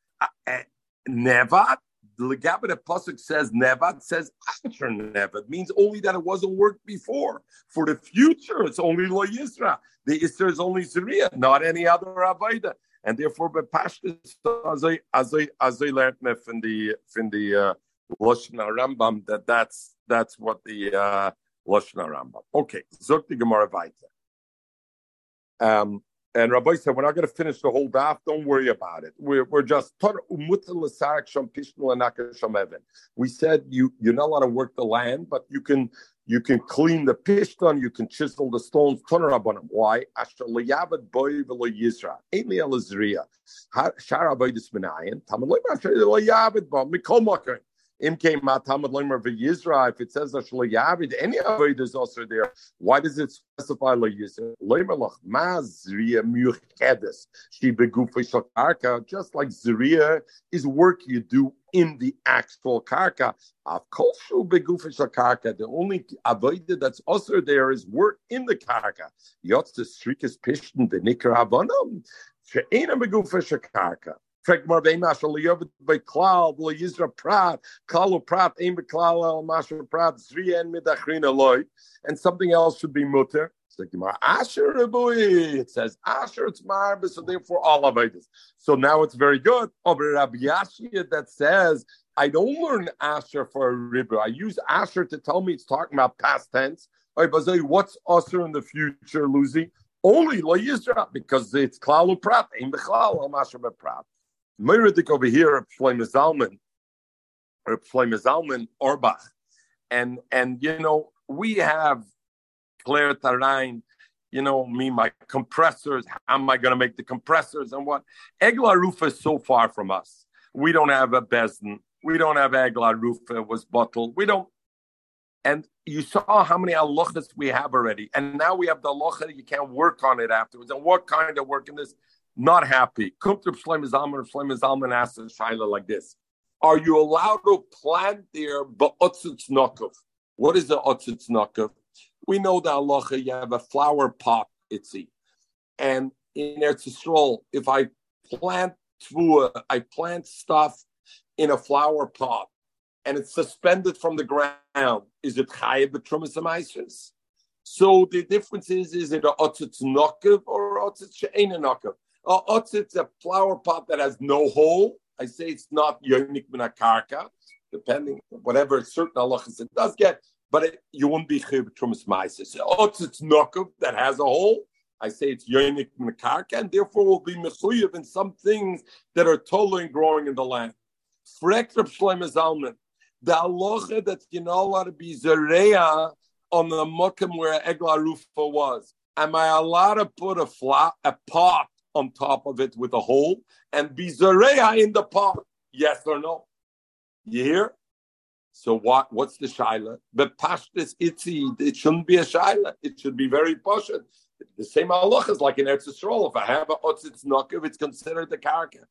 Nevat, the Legabit Pasuk says Nevat says Asher Nevat means only that it wasn't worked before. For the future, it's only Lo Yisra. The Isra is only Syria, not any other Avodah. And therefore, bepashtis, as I as I as I learned from the from the uh, Rambam that that's that's what the uh, Rambam. Okay, Zok the Gemara Vaita. Um, and Rabbi said, we're not going to finish the whole daf. Don't worry about it. We're, we're just we said you you're not allowed to work the land, but you can you can clean the pishton, you can chisel the stones. Why? If it says that Yavid, any avoid is also there. Why does it specify lo yisra? Just like zriya is work you do in the actual karka. Avkolsu begufa shakarka. The only avoided that's also there is work in the karka. Yotz the strikes pishten the nikra avonam. She'ena begufa shakarka. Frag mar vein mas yizra prat kalu prat aim beklal al masher prat zri en midachrin aloy and something else should be mutter. Asher It says Asher it's marbe, so therefore all of it. So now it's very good. Oh, Over Rabbi Yashia that says I don't learn Asher for a river. I use Asher to tell me it's talking about past tense. What's Asher in the future, Lucy? Only Lo Yisra, because it's Klalu Prat, in the Klal, Al Masher Prat. Meridik over here at Shlomo Zalman, Shlomo Zalman Auerbach. And, and, you know, we have Claire Tarain, you know, me, my compressors. How am I going to make the compressors and what? Egla Rufa is so far from us. We don't have a Bezdin. We don't have Egla Rufa was bottled. We don't. And you saw how many halachas we have already. And now we have the halacha you can't work on it afterwards. And what kind of work in this? Not happy. Come to Shlomo Zalman, Shlomo Zalman asks Shaila like this. Are you allowed to plant there ba'otzitz nokov? What is the otzitz? We know the halacha, you have a flower pot, itzi. And in Eretz Yisrael, if I plant tvua, I plant stuff in a flower pot, and it's suspended from the ground, is it chayiv b'trumas So the difference is, is it a otzitz nokav or otzitz she'ena? Uh, a otzitz a flower pot that has no hole. I say it's not yonik minakarka, depending whatever certain halachas it does get, but it, you won't be chayv b'trumas ma'aser. Otzitz oh, nokav that has a hole. I say it's yonik minakarka, and therefore will be mechuyev in some things that are totally growing in the land. Frek Reb Shlomo Zalman, the halacha that you know allowed to be zereya on the mukim where Egla Rufa was. Am I allowed to put a flat, a pot on top of it with a hole and be zereya in the pot? Yes or no? You hear? So what? What's the shaila? The pashtus itzi. It shouldn't be a shaila. It should be very poshut. The same halacha is like in Eretz Yisrael. If I have a otzitz nokiv, it's considered the karka.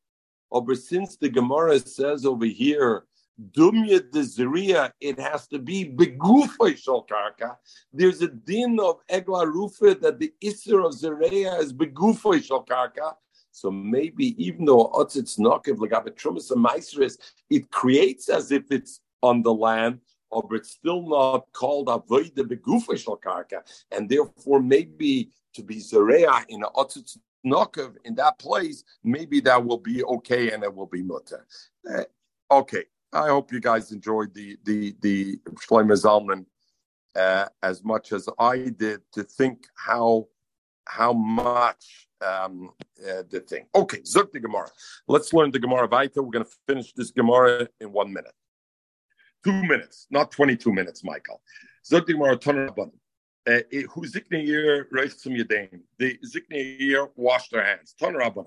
But since the Gemara says over here Dumya de it has to be begufay karka. There's a din of egla rufa that the isser of zereya is begufay karka. So maybe even though otzitz nokev legabe trumas and it creates as if it's on the land, or it's still not called avoid the begufay karka, and therefore maybe to be zereya in otzitz nokev in that place, maybe that will be okay and it will be mutter. Uh, okay. I hope you guys enjoyed the the the Shlomo Zalman uh, as much as I did to think how how much um, uh, the thing. Okay, Zuk the Gemara. Let's learn the Gemara Vaita. We're going to finish this Gemara in one minute, two minutes, not twenty-two minutes, Michael. Zuk the Gemara Tanarabban. Uh, who zikne year rechts zum Yedaim? The zikne year wash their hands. Tanarabban.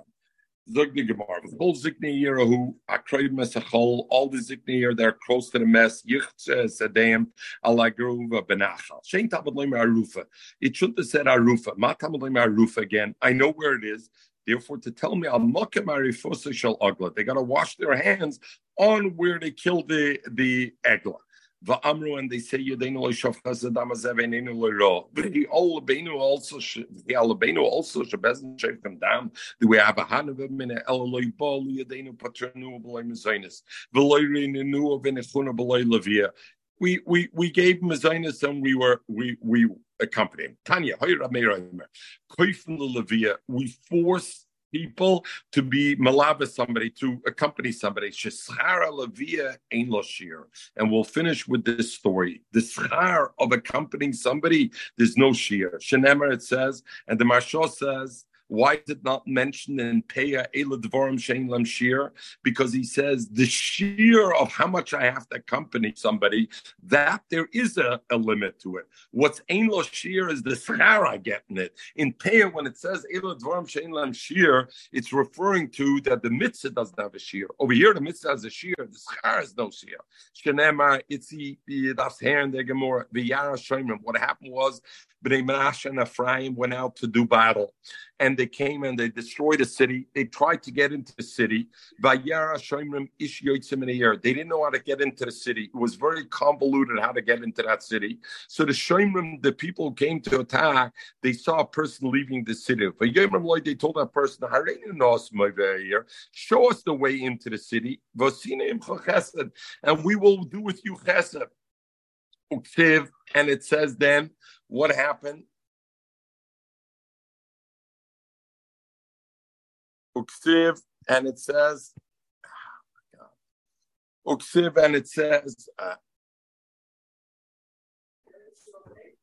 Zog the Gemara. The whole Zikni Yerahu, Akroid Mesachol, all the Zikni Yer that are close to the mess, Yichtze Sedem, Alagruva Benachal. Shein Tamadlim Arufa. It shouldn't have said Arufa. Ma Tamadlim Arufa again. I know where it is. Therefore, to tell me Al Mokemari Shal Agla, they got to wash their hands on where they killed the, the Egla. Va'amru, and they say Yedeinu lo'ishof chesed amazev einenu lo'iro. V'hi ol lebeinu also, v'hi al lebeinu also shebezin shevchem dam. Do we have a hanav mine el lo'ibol Yedeinu patronu b'loy mezainis. V'loy reinenu v'nechuna b'loy levia. We we we gave mezainis and we were we we accompanied. Tanya, hoyra meira koif the levia. We forced people to be malava somebody, to accompany somebody. Sheshara levia ein loshir. And we'll finish with this story. The schar of accompanying somebody, there's no shear. Shenemer it says, and the Marsha says, why is it not mentioned in Peah Ela Dvorim Shein Lam Shir? Because he says the sheer of how much I have to accompany somebody, that there is a, a limit to it. What's Ein Lo Shir is the schar I it. In Peah, when it says Ela Dvorim Shein Lam Shir, it's referring to that the mitzvah doesn't have a shear. Over here, the mitzvah has a shear, the schar has no shear. Shenema, it's the, that's here in the Gemara, the Yara Shemim. What happened was Bnei and Ephraim went out to do battle, and they came and they destroyed the city. They tried to get into the city. They didn't know how to get into the city. It was very convoluted how to get into that city. So the Shomrim, the people came to attack. They saw a person leaving the city. They told that person, "Show us the way into the city, and we will do with you chesed." And it says then what happened? Uksiv, and it says, oh god. Uksiv, and it says, uh,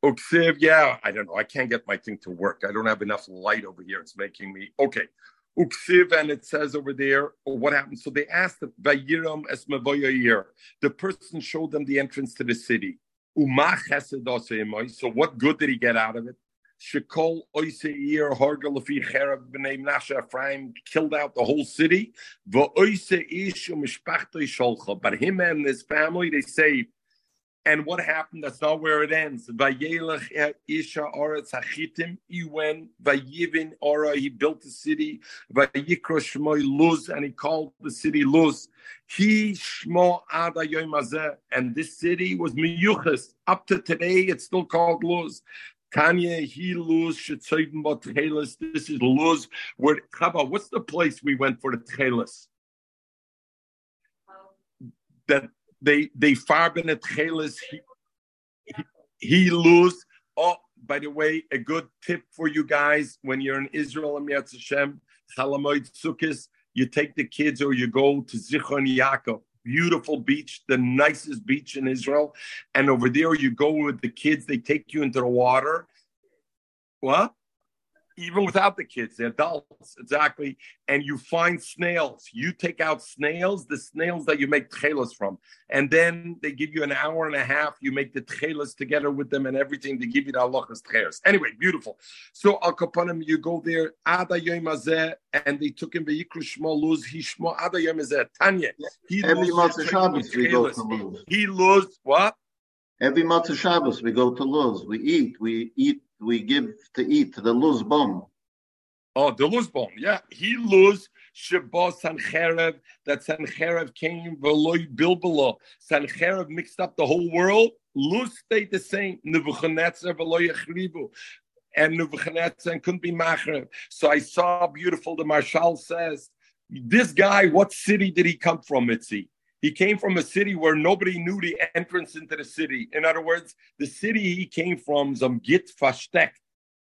Uksiv, yeah, I don't know. I can't get my thing to work. I don't have enough light over here. It's making me okay. Uksiv, and it says over there, what happened? So they asked the Vayiram es The person showed them the entrance to the city. So what good did he get out of it? Shekol Oiseir Hargal Lafi Cherab B'nei Menashe Ephraim killed out the whole city. But him and his family they saved. And what happened? That's not where it ends. Vayelech Isha Oretz Hachitim. He went Vayivin Ora. He built the city. Vayikro Shmoy Luz, and he called the city Luz. He Shmo Ada Yom and this city was Miyuchas. Up to today, it's still called Luz. Tanya, he lose Shetzoyim Tchelis. This is Luz. Where Chava, what's the place we went for the Tchelis? Um, that they they farben at Tchelis. He, he, he lose. Oh, by the way, a good tip for you guys when you're in Israel and Yatz Hashem, Chalamoid Sukkis, you take the kids or you go to Zichron Yaakov beautiful beach, the nicest beach in Israel. And over there, you go with the kids, they take you into the water. What? Even without the kids, the adults, exactly. And you find snails. You take out snails, the snails that you make tchelas from. And then they give you an hour and a half. You make the tchelas together with them and everything. They give you the halachas tchelas. Anyway, beautiful. So Al Kapanim, you go there, Ada Yom and they took him Vayikru Shmo Luz, he Shmo Ada Yom Tanya. He Every Matzah Shabbos we go to Luz. He Luz, what? Every Matzah Shabbos we go to Luz. We eat. We eat we give to eat the luz bomb. Oh, the luz bomb, yeah. He lose Shabbat Sancherev, that Sancherev came Veloy Bilbala. Sancherev mixed up the whole world. Luz stayed the same. Nebuchadnezzar Veloy Achribu. And Nebuchadnezzar couldn't be Machrev. So I saw beautiful, the Marshal says, this guy, what city did he come from, Mitzi? He came from a city where nobody knew the entrance into the city. In other words, the city he came from, Zamgit Fashtek,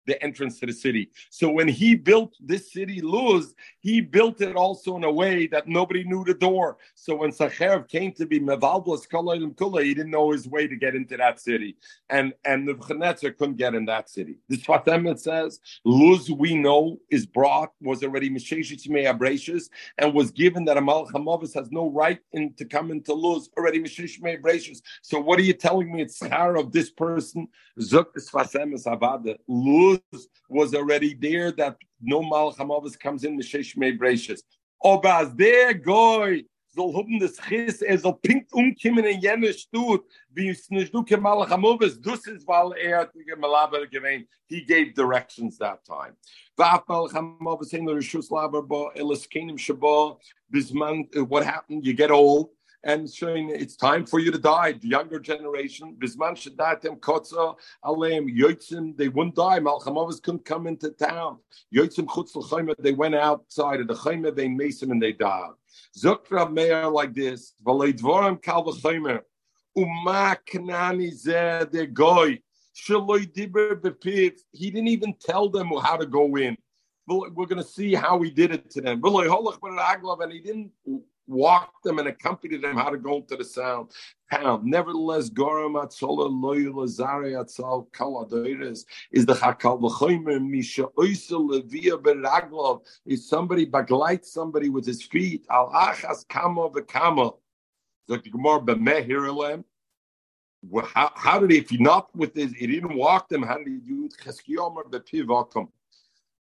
the entrance to the city. So when he built this city, Luz, he built it also in a way that nobody knew the door. So when Sacherev came to be Mevalblas Kula Kula, he didn't know his way to get into that city. And and Nebuchadnezzar couldn't get in that city. This Fatem says, Luz we know is brought, was already Mesheshit Abrasius, and was given that Amal Hamavis has no right in, to come into Luz, already Mesheshit Abrasius. So what are you telling me? It's Schar of this person, Zuk is Fatem Avada. Luz was already there that no Malchamavis comes in the Sheshmei Breishes. Aber als der Goy soll haben das Chis, er soll pink umkommen in jene Stut, wie es nicht du Malchamavis, das ist, weil er hat Malaber gewähnt. He gave directions that time. Va'af Malchamavis in the Rishus Laber ba, elis kenim shaba, bisman, what happened? You get old, and showing it's time for you to die. The younger generation, Bisman Shadatim Kotza Aleim Yotzim, they wouldn't die. Malchamovas couldn't come into town. Yotzim Chutz they went outside of the Chayma, they mason and they died. Zukra Meir like this, Valaydvoram Kal V'chaymer, Uma Kanani Zeh de Goy, Shaloi Diber Bepiv. He didn't even tell them how to go in. We're going to see how he did it to them. And he didn't walked them and accompanied them how to go to the sound town. Nevertheless, Goram Atzola Loyal Zari Atzal Kaladoiris is the Hakal B'choimer Misha Oisa Levia Beraglov is somebody baglight somebody with his feet. Al Achas Kama V'Kama. The Gemara B'mehirelem. How, how did he, if he not with his, he didn't walk them, how did he do it? Cheskiyomer B'Pivakum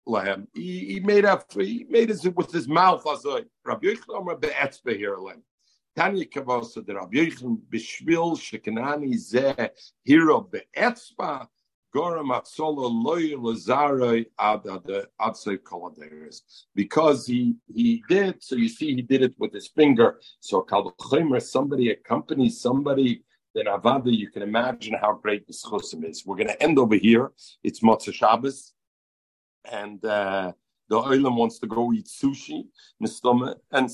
lahem. He, he made up. He made it with his mouth. Azoi. Rabbi Yochanan Omer be'etzbe here lahem. Tanya kavasa the Rabbi Yochanan b'shvil shekanani zeh hero be'etzba. Goram Atzola loy lazaroi ad adsei koladeris. Because he he did, so you see he did it with his finger. So kalvachimer, somebody accompanies somebody then Avada, you can imagine how great this chosim is. We're going to end over here. It's Motzah Shabbos and uh, the Oilam wants to go eat sushi, in the stomach and